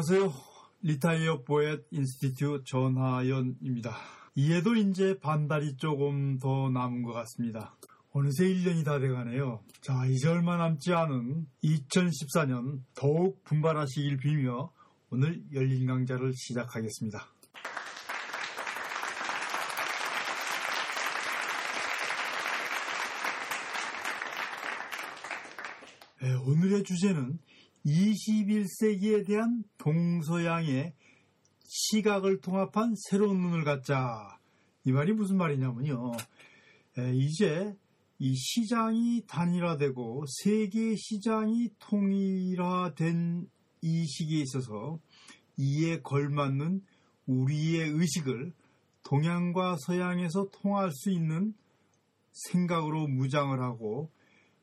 안녕하세요. 리타이어 보엣 인스티튜 전하연입니다. 이해도 이제 반달이 조금 더 남은 것 같습니다. 어느새 1년이 다 돼가네요. 자, 이제 얼마 남지 않은 2014년 더욱 분발하시길 빌며 오늘 열린 강좌를 시작하겠습니다. 네, 오늘의 주제는 21세기에 대한 동서양의 시각을 통합한 새로운 눈을 갖자. 이 말이 무슨 말이냐면요. 에, 이제 이 시장이 단일화되고 세계 시장이 통일화된 이 시기에 있어서 이에 걸맞는 우리의 의식을 동양과 서양에서 통할 수 있는 생각으로 무장을 하고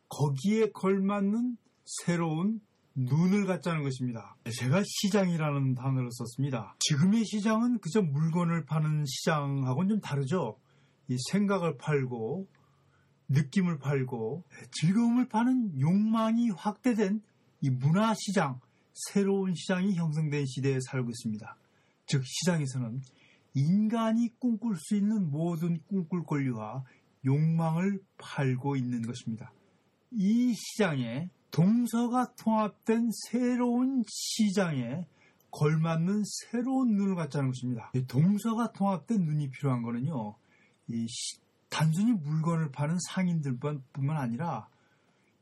거기에 걸맞는 새로운 눈을 갖자는 것입니다. 제가 시장이라는 단어를 썼습니다. 지금의 시장은 그저 물건을 파는 시장하고는 좀 다르죠. 이 생각을 팔고 느낌을 팔고 즐거움을 파는 욕망이 확대된 이 문화 시장, 새로운 시장이 형성된 시대에 살고 있습니다. 즉 시장에서는 인간이 꿈꿀 수 있는 모든 꿈꿀 권리와 욕망을 팔고 있는 것입니다. 이 시장에 동서가 통합된 새로운 시장에 걸맞는 새로운 눈을 갖자는 것입니다. 동서가 통합된 눈이 필요한 거는요. 시, 단순히 물건을 파는 상인들뿐만 아니라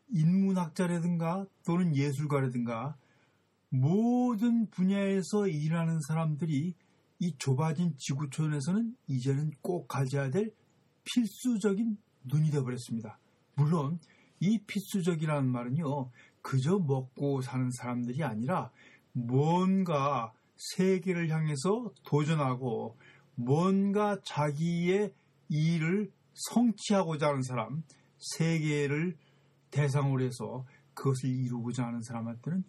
인문학자라든가 또는 예술가라든가 모든 분야에서 일하는 사람들이 이 좁아진 지구촌에서는 이제는 꼭 가져야 될 필수적인 눈이 되어버렸습니다. 물론 이 필수적이라는 말은요, 그저 먹고 사는 사람들이 아니라 뭔가 세계를 향해서 도전하고 뭔가 자기의 일을 성취하고자 하는 사람, 세계를 대상으로 해서 그것을 이루고자 하는 사람한테는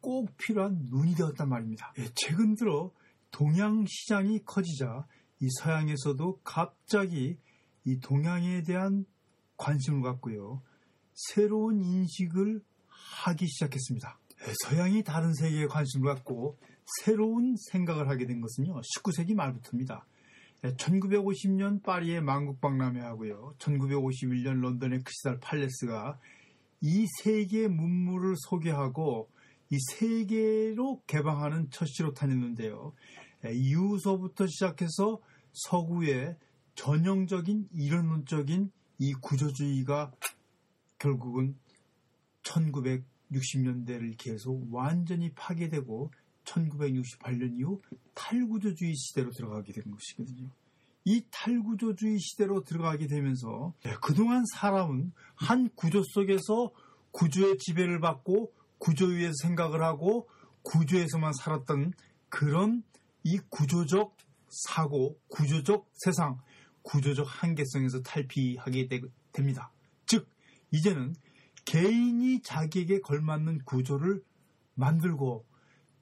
꼭 필요한 눈이 되었단 말입니다. 예, 최근 들어 동양 시장이 커지자 이 서양에서도 갑자기 이 동양에 대한 관심을 갖고요. 새로운 인식을 하기 시작했습니다. 예, 서양이 다른 세계에 관심을 갖고 새로운 생각을 하게 된 것은요. 19세기 말부터입니다. 1950년 예, 파리의 만국박람회하고요. 1951년 런던의 크시달 팔레스가 이 세계의 문물을 소개하고 이 세계로 개방하는 첫 시로 다녔는데요. 예, 이후서부터 시작해서 서구의 전형적인 이론론적인 이 구조주의가 결국은 1960년대를 계속 완전히 파괴되고 1968년 이후 탈구조주의 시대로 들어가게 된 것이거든요. 이 탈구조주의 시대로 들어가게 되면서 네, 그동안 사람은 한 구조 속에서 구조의 지배를 받고 구조 위에서 생각을 하고 구조에서만 살았던 그런 이 구조적 사고, 구조적 세상, 구조적 한계성에서 탈피하게 되, 됩니다. 즉 이제는 개인이 자기에게 걸맞는 구조를 만들고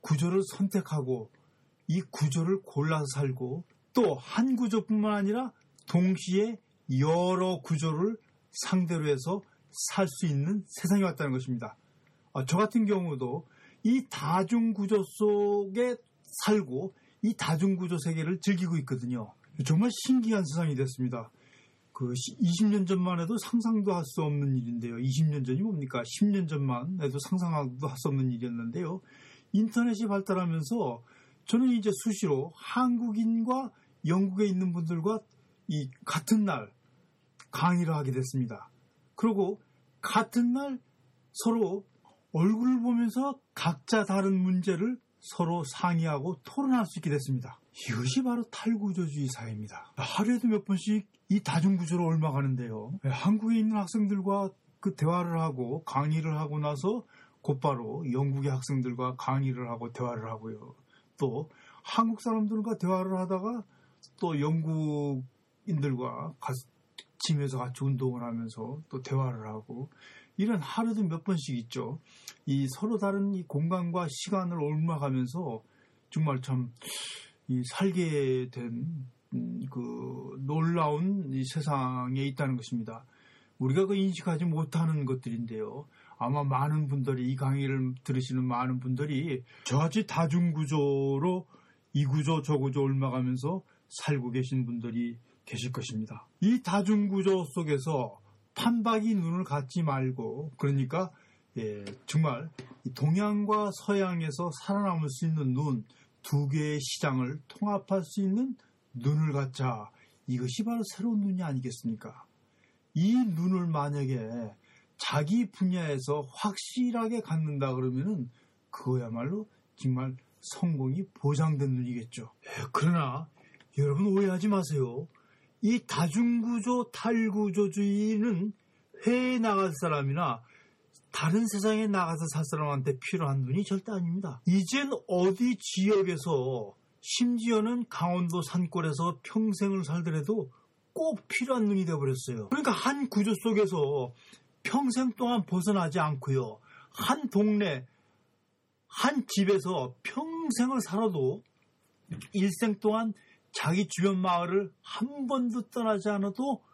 구조를 선택하고 이 구조를 골라서 살고 또 한 구조뿐만 아니라 동시에 여러 구조를 상대로 해서 살 수 있는 세상이 왔다는 것입니다. 아, 저 같은 경우도 이 다중 구조 속에 살고 이 다중 구조 세계를 즐기고 있거든요. 정말 신기한 세상이 됐습니다. 그 20년 전만 해도 상상도 할 수 없는 일인데요. 20년 전이 뭡니까? 10년 전만 해도 상상도 할 수 없는 일이었는데요. 인터넷이 발달하면서 저는 이제 수시로 한국인과 영국에 있는 분들과 이 같은 날 강의를 하게 됐습니다. 그리고 같은 날 서로 얼굴을 보면서 각자 다른 문제를 서로 상의하고 토론할 수 있게 됐습니다. 이것이 바로 탈구조주의 사회입니다. 하루에도 몇 번씩 이 다중구조로 옮아가는데요. 한국에 있는 학생들과 그 대화를 하고 강의를 하고 나서 곧바로 영국의 학생들과 강의를 하고 대화를 하고요. 또 한국 사람들과 대화를 하다가 또 영국인들과 집에서 같이 운동을 하면서 또 대화를 하고 이런 하루도 몇 번씩 있죠. 이 서로 다른 이 공간과 시간을 옮아가면서 정말 참 이 살게 된 그 음, 놀라운 이 세상에 있다는 것입니다. 우리가 그 인식하지 못하는 것들인데요. 아마 많은 분들이 이 강의를 들으시는 많은 분들이 저같이 다중구조로 이 구조 저 구조 옮아가면서 살고 계신 분들이 계실 것입니다. 이 다중구조 속에서 판박이 눈을 갖지 말고 그러니까 예, 정말 동양과 서양에서 살아남을 수 있는 눈 두 개의 시장을 통합할 수 있는 눈을 갖자 이것이 바로 새로운 눈이 아니겠습니까? 이 눈을 만약에 자기 분야에서 확실하게 갖는다 그러면은 그거야말로 정말 성공이 보장된 눈이겠죠. 예, 그러나 여러분 오해하지 마세요. 이 다중구조 탈구조주의는 회에 나갈 사람이나 다른 세상에 나가서 살 사람한테 필요한 눈이 절대 아닙니다. 이젠 어디 지역에서 심지어는 강원도 산골에서 평생을 살더라도 꼭 필요한 눈이 되어버렸어요. 그러니까 한 구조 속에서 평생 동안 벗어나지 않고요. 한 동네, 한 집에서 평생을 살아도 일생 동안 자기 주변 마을을 한 번도 떠나지 않아도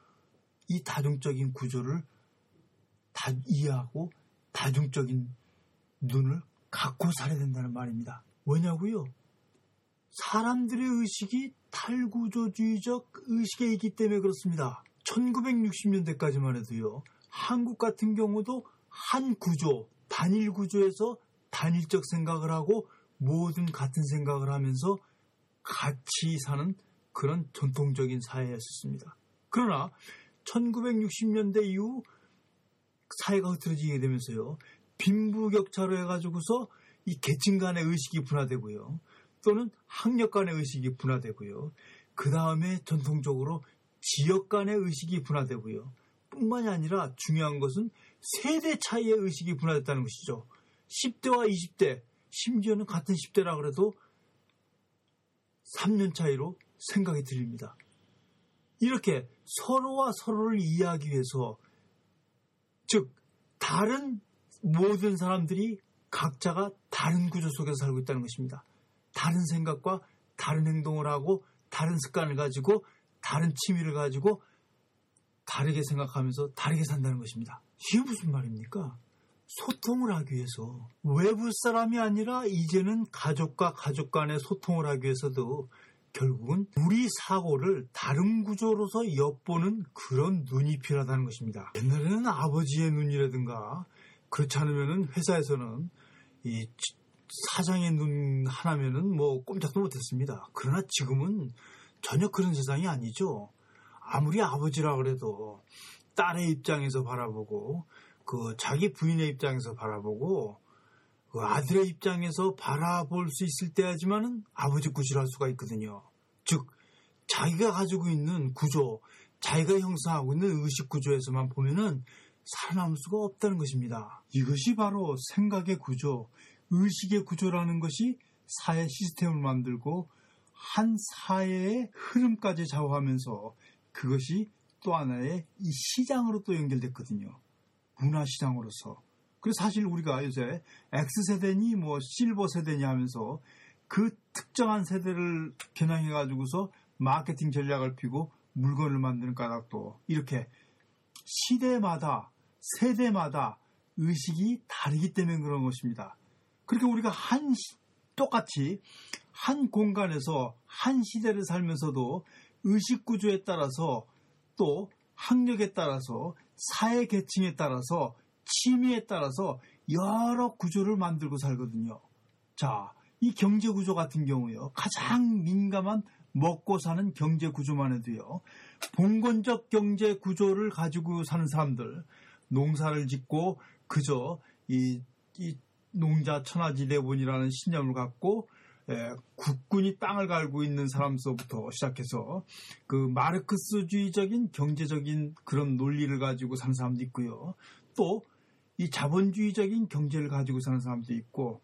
이 다중적인 구조를 다 이해하고 다중적인 눈을 갖고 살아야 된다는 말입니다. 왜냐고요? 사람들의 의식이 탈구조주의적 의식에 있기 때문에 그렇습니다. 1960년대까지만 해도요. 한국 같은 경우도 한 구조, 단일 구조에서 단일적 생각을 하고 모든 같은 생각을 하면서 같이 사는 그런 전통적인 사회였습니다. 그러나 1960년대 이후 사회가 흐트러지게 되면서요. 빈부격차로 해가지고서 이 계층 간의 의식이 분화되고요. 또는 학력 간의 의식이 분화되고요. 그 다음에 전통적으로 지역 간의 의식이 분화되고요. 뿐만이 아니라 중요한 것은 세대 차이의 의식이 분화됐다는 것이죠. 10대와 20대, 심지어는 같은 10대라 그래도 3년 차이로 생각이 들립니다. 이렇게 서로와 서로를 이해하기 위해서 즉 다른 모든 사람들이 각자가 다른 구조 속에서 살고 있다는 것입니다. 다른 생각과 다른 행동을 하고 다른 습관을 가지고 다른 취미를 가지고 다르게 생각하면서 다르게 산다는 것입니다. 이게 무슨 말입니까? 소통을 하기 위해서 외부 사람이 아니라 이제는 가족과 가족 간의 소통을 하기 위해서도 결국은 우리 사고를 다른 구조로서 엿보는 그런 눈이 필요하다는 것입니다. 옛날에는 아버지의 눈이라든가 그렇지 않으면 회사에서는 이 사장의 눈 하나면은 뭐 꼼짝도 못했습니다. 그러나 지금은 전혀 그런 세상이 아니죠. 아무리 아버지라 그래도 딸의 입장에서 바라보고 그 자기 부인의 입장에서 바라보고 그 아들의 입장에서 바라볼 수 있을 때야지만은 아버지 구실을 할 수가 있거든요. 즉 자기가 가지고 있는 구조, 자기가 형성하고 있는 의식 구조에서만 보면은 살아남을 수가 없다는 것입니다. 이것이 바로 생각의 구조, 의식의 구조라는 것이 사회 시스템을 만들고 한 사회의 흐름까지 좌우하면서 그것이 또 하나의 이 시장으로 또 연결됐거든요. 문화 시장으로서. 그래서 사실 우리가 요새 X세대니 뭐 실버 세대니 하면서 그 특정한 세대를 겨냥해 가지고서 마케팅 전략을 피고 물건을 만드는 까닭도 이렇게 시대마다 세대마다 의식이 다르기 때문에 그런 것입니다. 그렇게 우리가 한 똑같이 한 공간에서 한 시대를 살면서도 의식 구조에 따라서 또 학력에 따라서 사회 계층에 따라서 취미에 따라서 여러 구조를 만들고 살거든요. 자, 이 경제 구조 같은 경우요. 가장 민감한 먹고 사는 경제 구조만 해도요. 봉건적 경제 구조를 가지고 사는 사람들, 농사를 짓고 그저 이, 이 농자 천하지대본이라는 신념을 갖고 예, 국군이 땅을 갈고 있는 사람서부터 시작해서 그 마르크스주의적인 경제적인 그런 논리를 가지고 사는 사람도 있고요. 또 이 자본주의적인 경제를 가지고 사는 사람도 있고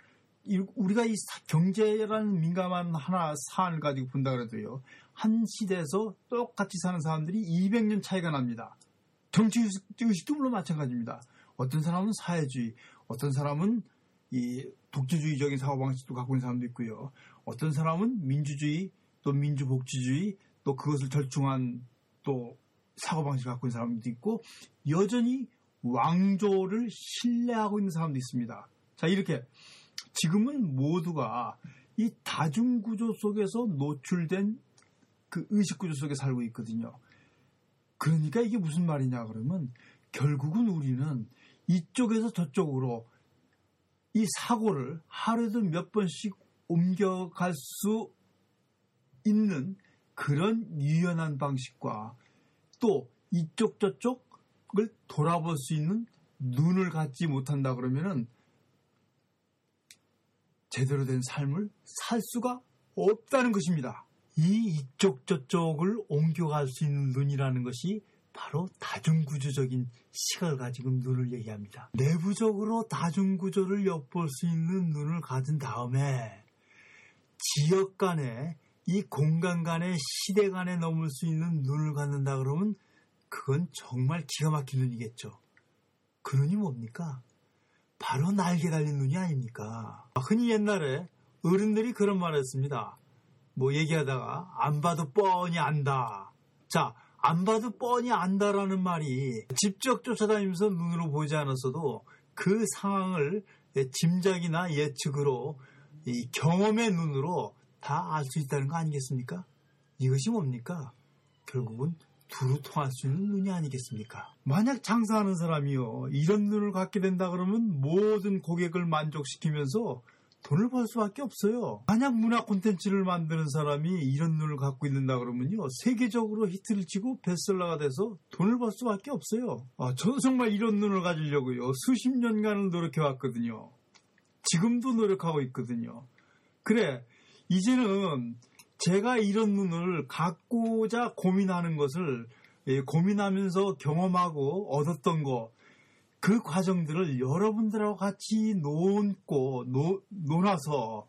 우리가 이 경제라는 민감한 하나 사안을 가지고 본다 그래도요. 한 시대에서 똑같이 사는 사람들이 200년 차이가 납니다. 정치 의식도 물론 마찬가지입니다. 어떤 사람은 사회주의, 어떤 사람은 이 독재주의적인 사고 방식도 갖고 있는 사람도 있고요. 어떤 사람은 민주주의, 또 민주복지주의, 또 그것을 절충한 또 사고 방식을 갖고 있는 사람도 있고 여전히 왕조를 신뢰하고 있는 사람도 있습니다. 자 이렇게 지금은 모두가 이 다중 구조 속에서 노출된 그 의식 구조 속에 살고 있거든요. 그러니까 이게 무슨 말이냐 그러면 결국은 우리는 이쪽에서 저쪽으로 이 사고를 하루에도 몇 번씩 옮겨갈 수 있는 그런 유연한 방식과 또 이쪽 저쪽을 돌아볼 수 있는 눈을 갖지 못한다 그러면은 제대로 된 삶을 살 수가 없다는 것입니다. 이 이쪽 저쪽을 옮겨갈 수 있는 눈이라는 것이 바로 다중구조적인 시각을 가지고 눈을 얘기합니다. 내부적으로 다중구조를 엿볼 수 있는 눈을 가진 다음에 지역 간에 이 공간 간에 시대 간에 넘을 수 있는 눈을 갖는다 그러면 그건 정말 기가 막힌 눈이겠죠. 그 눈이 뭡니까? 바로 날개 달린 눈이 아닙니까? 흔히 옛날에 어른들이 그런 말을 했습니다. 뭐 얘기하다가 안 봐도 뻔히 안다. 자, 안 봐도 뻔히 안다라는 말이 직접 쫓아다니면서 눈으로 보지 않았어도 그 상황을 짐작이나 예측으로 이 경험의 눈으로 다 알 수 있다는 거 아니겠습니까? 이것이 뭡니까? 결국은 두루 통할 수 있는 눈이 아니겠습니까? 만약 장사하는 사람이요 이런 눈을 갖게 된다 그러면 모든 고객을 만족시키면서 돈을 벌 수밖에 없어요. 만약 문화 콘텐츠를 만드는 사람이 이런 눈을 갖고 있는다 그러면요. 세계적으로 히트를 치고 베스트셀러가 돼서 돈을 벌 수밖에 없어요. 아, 저는 정말 이런 눈을 가지려고요. 수십 년간을 노력해왔거든요. 지금도 노력하고 있거든요. 그래, 이제는 제가 이런 눈을 갖고자 고민하는 것을 예, 고민하면서 경험하고 얻었던 거, 그 과정들을 여러분들하고 같이 논고, 노, 논아서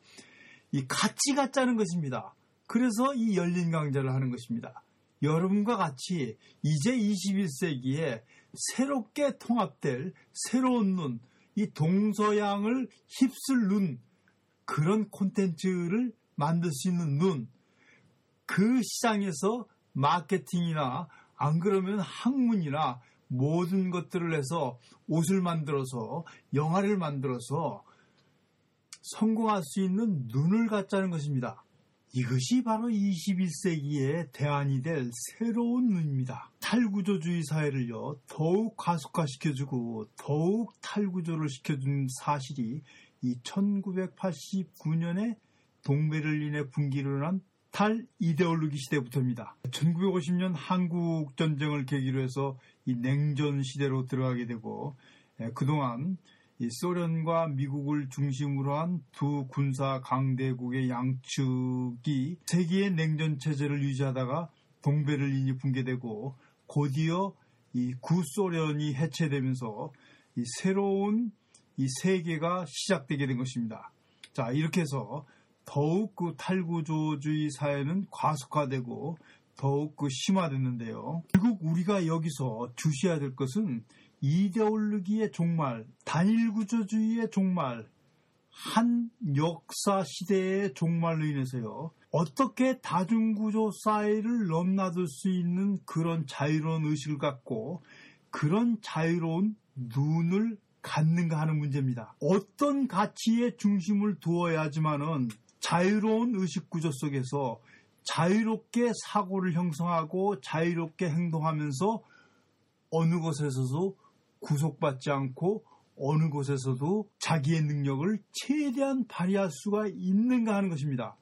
이 같이 갖자는 것입니다. 그래서 이 열린 강좌를 하는 것입니다. 여러분과 같이 이제 21세기에 새롭게 통합될 새로운 눈, 이 동서양을 휩쓸 눈, 그런 콘텐츠를 만들 수 있는 눈, 그 시장에서 마케팅이나 안 그러면 학문이나 모든 것들을 해서 옷을 만들어서 영화를 만들어서 성공할 수 있는 눈을 갖자는 것입니다. 이것이 바로 21세기의 대안이 될 새로운 눈입니다. 탈구조주의 사회를요, 더욱 가속화시켜주고 더욱 탈구조를 시켜준 사실이 이 1989년에 동베를린의 분기로 일어난 달 이데올로기 시대부터입니다. 1950년 한국 전쟁을 계기로 해서 이 냉전 시대로 들어가게 되고 예, 그동안 소련과 미국을 중심으로 한 두 군사 강대국의 양측이 세계의 냉전 체제를 유지하다가 동베를린이 붕괴되고 곧이어 이 구소련이 해체되면서 이 새로운 이 세계가 시작되게 된 것입니다. 자 이렇게 해서 더욱 그 탈구조주의 사회는 과속화되고 더욱 그 심화됐는데요. 결국 우리가 여기서 주시해야 될 것은 이데올로기의 종말, 단일구조주의의 종말, 한 역사 시대의 종말로 인해서요. 어떻게 다중구조 사회를 넘나들 수 있는 그런 자유로운 의식을 갖고 그런 자유로운 눈을 갖는가 하는 문제입니다. 어떤 가치의 중심을 두어야지만은 자유로운 의식 구조 속에서 자유롭게 사고를 형성하고 자유롭게 행동하면서 어느 곳에서도 구속받지 않고 어느 곳에서도 자기의 능력을 최대한 발휘할 수가 있는가 하는 것입니다.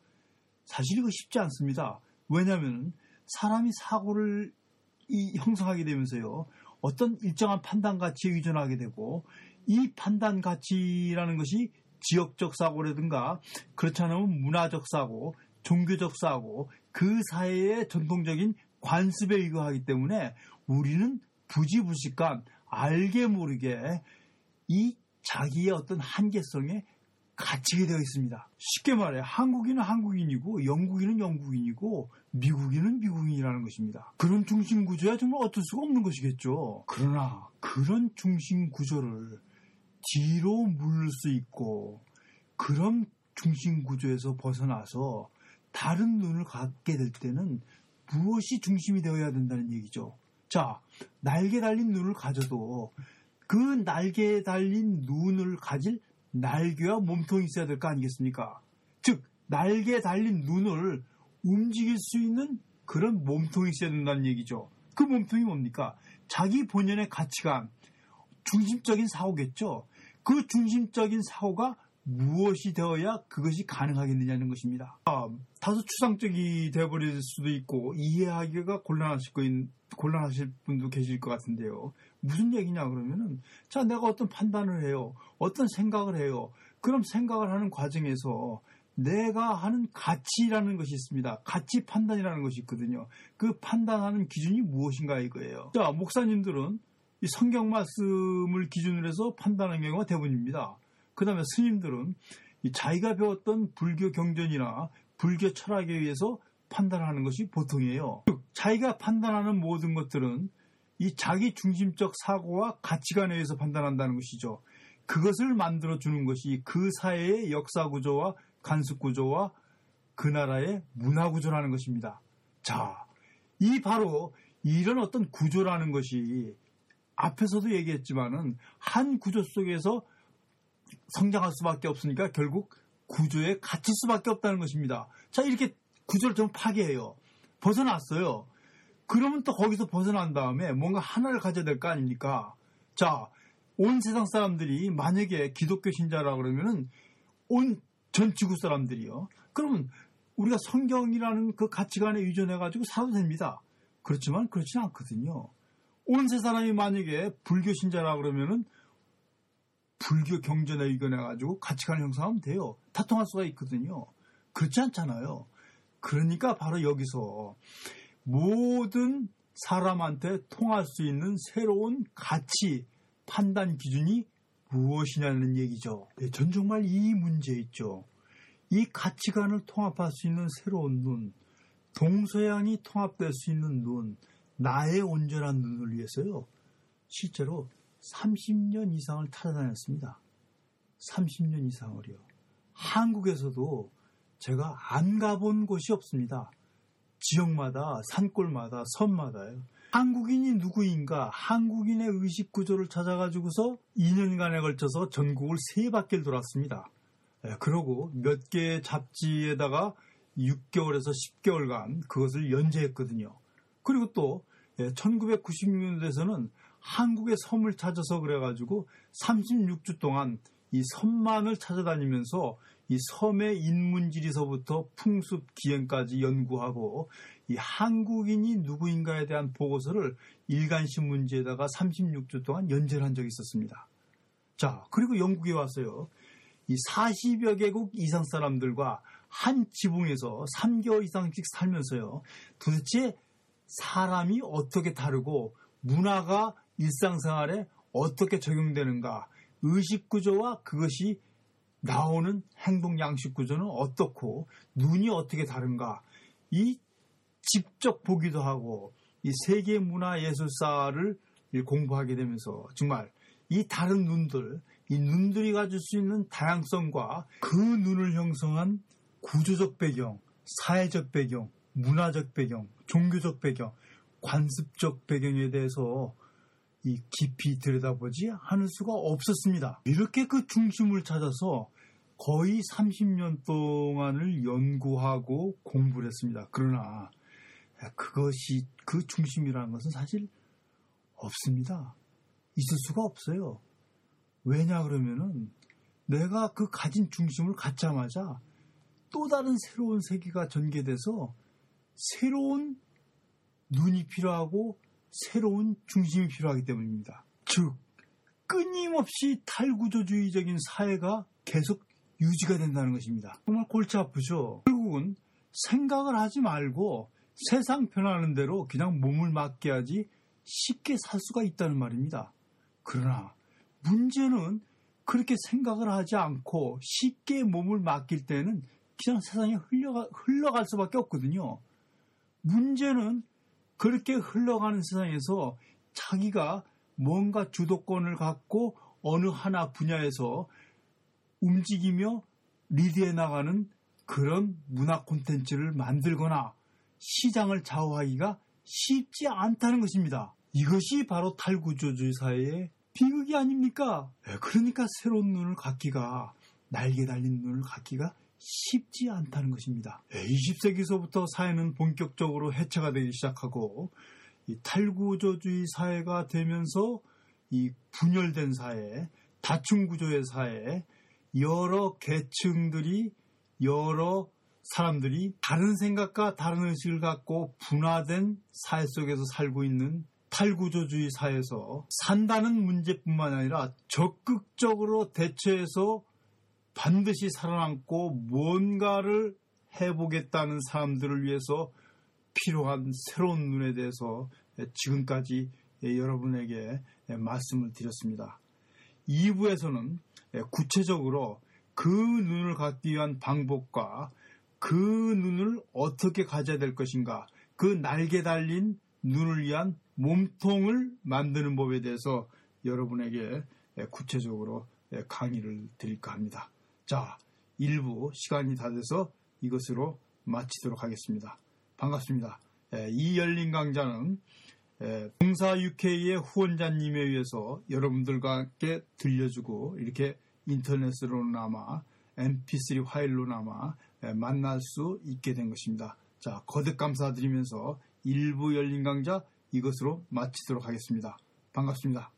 사실 이거 쉽지 않습니다. 왜냐하면 사람이 사고를 형성하게 되면서요. 어떤 일정한 판단 가치에 의존하게 되고 이 판단 가치라는 것이 지역적 사고라든가 그렇지 않으면 문화적 사고, 종교적 사고, 그 사회의 전통적인 관습에 의거하기 때문에 우리는 부지부식간 알게 모르게 이 자기의 어떤 한계성에 갇히게 되어 있습니다. 쉽게 말해 한국인은 한국인이고 영국인은 영국인이고 미국인은 미국인이라는 것입니다. 그런 중심 구조야 정말 어쩔 수가 없는 것이겠죠. 그러나 그런 중심 구조를 뒤로 물을 수 있고 그런 중심 구조에서 벗어나서 다른 눈을 갖게 될 때는 무엇이 중심이 되어야 된다는 얘기죠. 자, 날개 달린 눈을 가져도 그 날개에 달린 눈을 가질 날개와 몸통이 있어야 될 거 아니겠습니까? 즉, 날개에 달린 눈을 움직일 수 있는 그런 몸통이 있어야 된다는 얘기죠. 그 몸통이 뭡니까? 자기 본연의 가치관, 중심적인 사고겠죠. 그 중심적인 사고가 무엇이 되어야 그것이 가능하겠느냐는 것입니다. 아, 다소 추상적이 되어버릴 수도 있고 이해하기가 곤란하실 거 곤란하실 분도 계실 것 같은데요. 무슨 얘기냐 그러면은 자 내가 어떤 판단을 해요, 어떤 생각을 해요. 그럼 생각을 하는 과정에서 내가 하는 가치라는 것이 있습니다. 가치 판단이라는 것이 있거든요. 그 판단하는 기준이 무엇인가 이거예요. 자 목사님들은 이 성경 말씀을 기준으로 해서 판단하는 경우가 대부분입니다. 그 다음에 스님들은 자기가 배웠던 불교 경전이나 불교 철학에 의해서 판단하는 것이 보통이에요. 즉, 자기가 판단하는 모든 것들은 이 자기 중심적 사고와 가치관에 의해서 판단한다는 것이죠. 그것을 만들어 주는 것이 그 사회의 역사 구조와 간섭 구조와 그 나라의 문화 구조라는 것입니다. 자, 이 바로 이런 어떤 구조라는 것이 앞에서도 얘기했지만은 한 구조 속에서 성장할 수밖에 없으니까 결국 구조에 갇힐 수밖에 없다는 것입니다. 자, 이렇게 구조를 좀 파괴해요. 벗어났어요. 그러면 또 거기서 벗어난 다음에 뭔가 하나를 가져야 될 거 아닙니까? 자, 온 세상 사람들이 만약에 기독교 신자라 그러면은 온 전 지구 사람들이요. 그러면 우리가 성경이라는 그 가치관에 의존해가지고 살아도 됩니다. 그렇지만 그렇지는 않거든요. 온 세 사람이 만약에 불교 신자라 그러면은 불교 경전에 의견해가지고 가치관을 형성하면 돼요. 다 통할 수가 있거든요. 그렇지 않잖아요. 그러니까 바로 여기서 모든 사람한테 통할 수 있는 새로운 가치, 판단 기준이 무엇이냐는 얘기죠. 네, 전 정말 이 문제 있죠. 이 가치관을 통합할 수 있는 새로운 눈, 동서양이 통합될 수 있는 눈, 나의 온전한 눈을 위해서요. 실제로 30년 이상을 찾아다녔습니다. 30년 이상을요. 한국에서도 제가 안 가본 곳이 없습니다. 지역마다, 산골마다, 섬마다요. 한국인이 누구인가, 한국인의 의식 구조를 찾아가지고서 2년간에 걸쳐서 전국을 세 바퀴를 돌았습니다. 예, 그러고 몇 개의 잡지에다가 6개월에서 10개월간 그것을 연재했거든요. 그리고 또 1996년도에서는 예, 한국의 섬을 찾아서 그래가지고 36주 동안 이 섬만을 찾아다니면서 이 섬의 인문지리서부터 풍습 기행까지 연구하고 이 한국인이 누구인가에 대한 보고서를 일간신문지에다가 36주 동안 연재를 한 적이 있었습니다. 자, 그리고 영국에 왔어요. 이 40여 개국 이상 사람들과 한 지붕에서 3개월 이상씩 살면서요. 도대체 사람이 어떻게 다르고 문화가 일상생활에 어떻게 적용되는가, 의식 구조와 그것이 나오는 행동 양식 구조는 어떻고, 눈이 어떻게 다른가, 이 직접 보기도 하고, 이 세계 문화 예술사를 공부하게 되면서 정말 이 다른 눈들, 이 눈들이 가질 수 있는 다양성과 그 눈을 형성한 구조적 배경, 사회적 배경, 문화적 배경, 종교적 배경, 관습적 배경에 대해서 이 깊이 들여다보지 않을 수가 없었습니다. 이렇게 그 중심을 찾아서 거의 30년 동안을 연구하고 공부를 했습니다. 그러나 그것이 그 중심이라는 것은 사실 없습니다. 있을 수가 없어요. 왜냐 그러면은 내가 그 가진 중심을 갖자마자 또 다른 새로운 세계가 전개돼서 새로운 눈이 필요하고 새로운 중심이 필요하기 때문입니다. 즉, 끊임없이 탈구조주의적인 사회가 계속 유지가 된다는 것입니다. 정말 골치 아프죠? 결국은 생각을 하지 말고 세상 변하는 대로 그냥 몸을 맡게 하지 쉽게 살 수가 있다는 말입니다. 그러나 문제는 그렇게 생각을 하지 않고 쉽게 몸을 맡길 때는 그냥 세상에 흘러가, 흘러갈 수밖에 없거든요. 문제는 그렇게 흘러가는 세상에서 자기가 뭔가 주도권을 갖고 어느 하나 분야에서 움직이며 리드해 나가는 그런 문화 콘텐츠를 만들거나 시장을 좌우하기가 쉽지 않다는 것입니다. 이것이 바로 탈구조주의 사회의 비극이 아닙니까? 예, 그러니까 새로운 눈을 갖기가 날개 달린 눈을 갖기가 쉽지 않다는 것입니다. 20세기서부터 사회는 본격적으로 해체가 되기 시작하고 이 탈구조주의 사회가 되면서 이 분열된 사회, 다층 구조의 사회, 여러 계층들이 여러 사람들이 다른 생각과 다른 의식을 갖고 분화된 사회 속에서 살고 있는 탈구조주의 사회에서 산다는 문제뿐만 아니라 적극적으로 대처해서 반드시 살아남고 뭔가를 해보겠다는 사람들을 위해서 필요한 새로운 눈에 대해서 지금까지 여러분에게 말씀을 드렸습니다. 2부에서는 구체적으로 그 눈을 갖기 위한 방법과 그 눈을 어떻게 가져야 될 것인가, 그 날개 달린 눈을 위한 몸통을 만드는 법에 대해서 여러분에게 구체적으로 강의를 드릴까 합니다. 자, 1부 시간이 다 돼서 이것으로 마치도록 하겠습니다. 반갑습니다. 이 열린 강좌는 봉사 UK의 후원자님에 의해서 여러분들과 함께 들려주고 이렇게 인터넷으로나마 mp3 파일로나마 만날 수 있게 된 것입니다. 자, 거듭 감사드리면서 일부 열린 강좌 이것으로 마치도록 하겠습니다. 반갑습니다.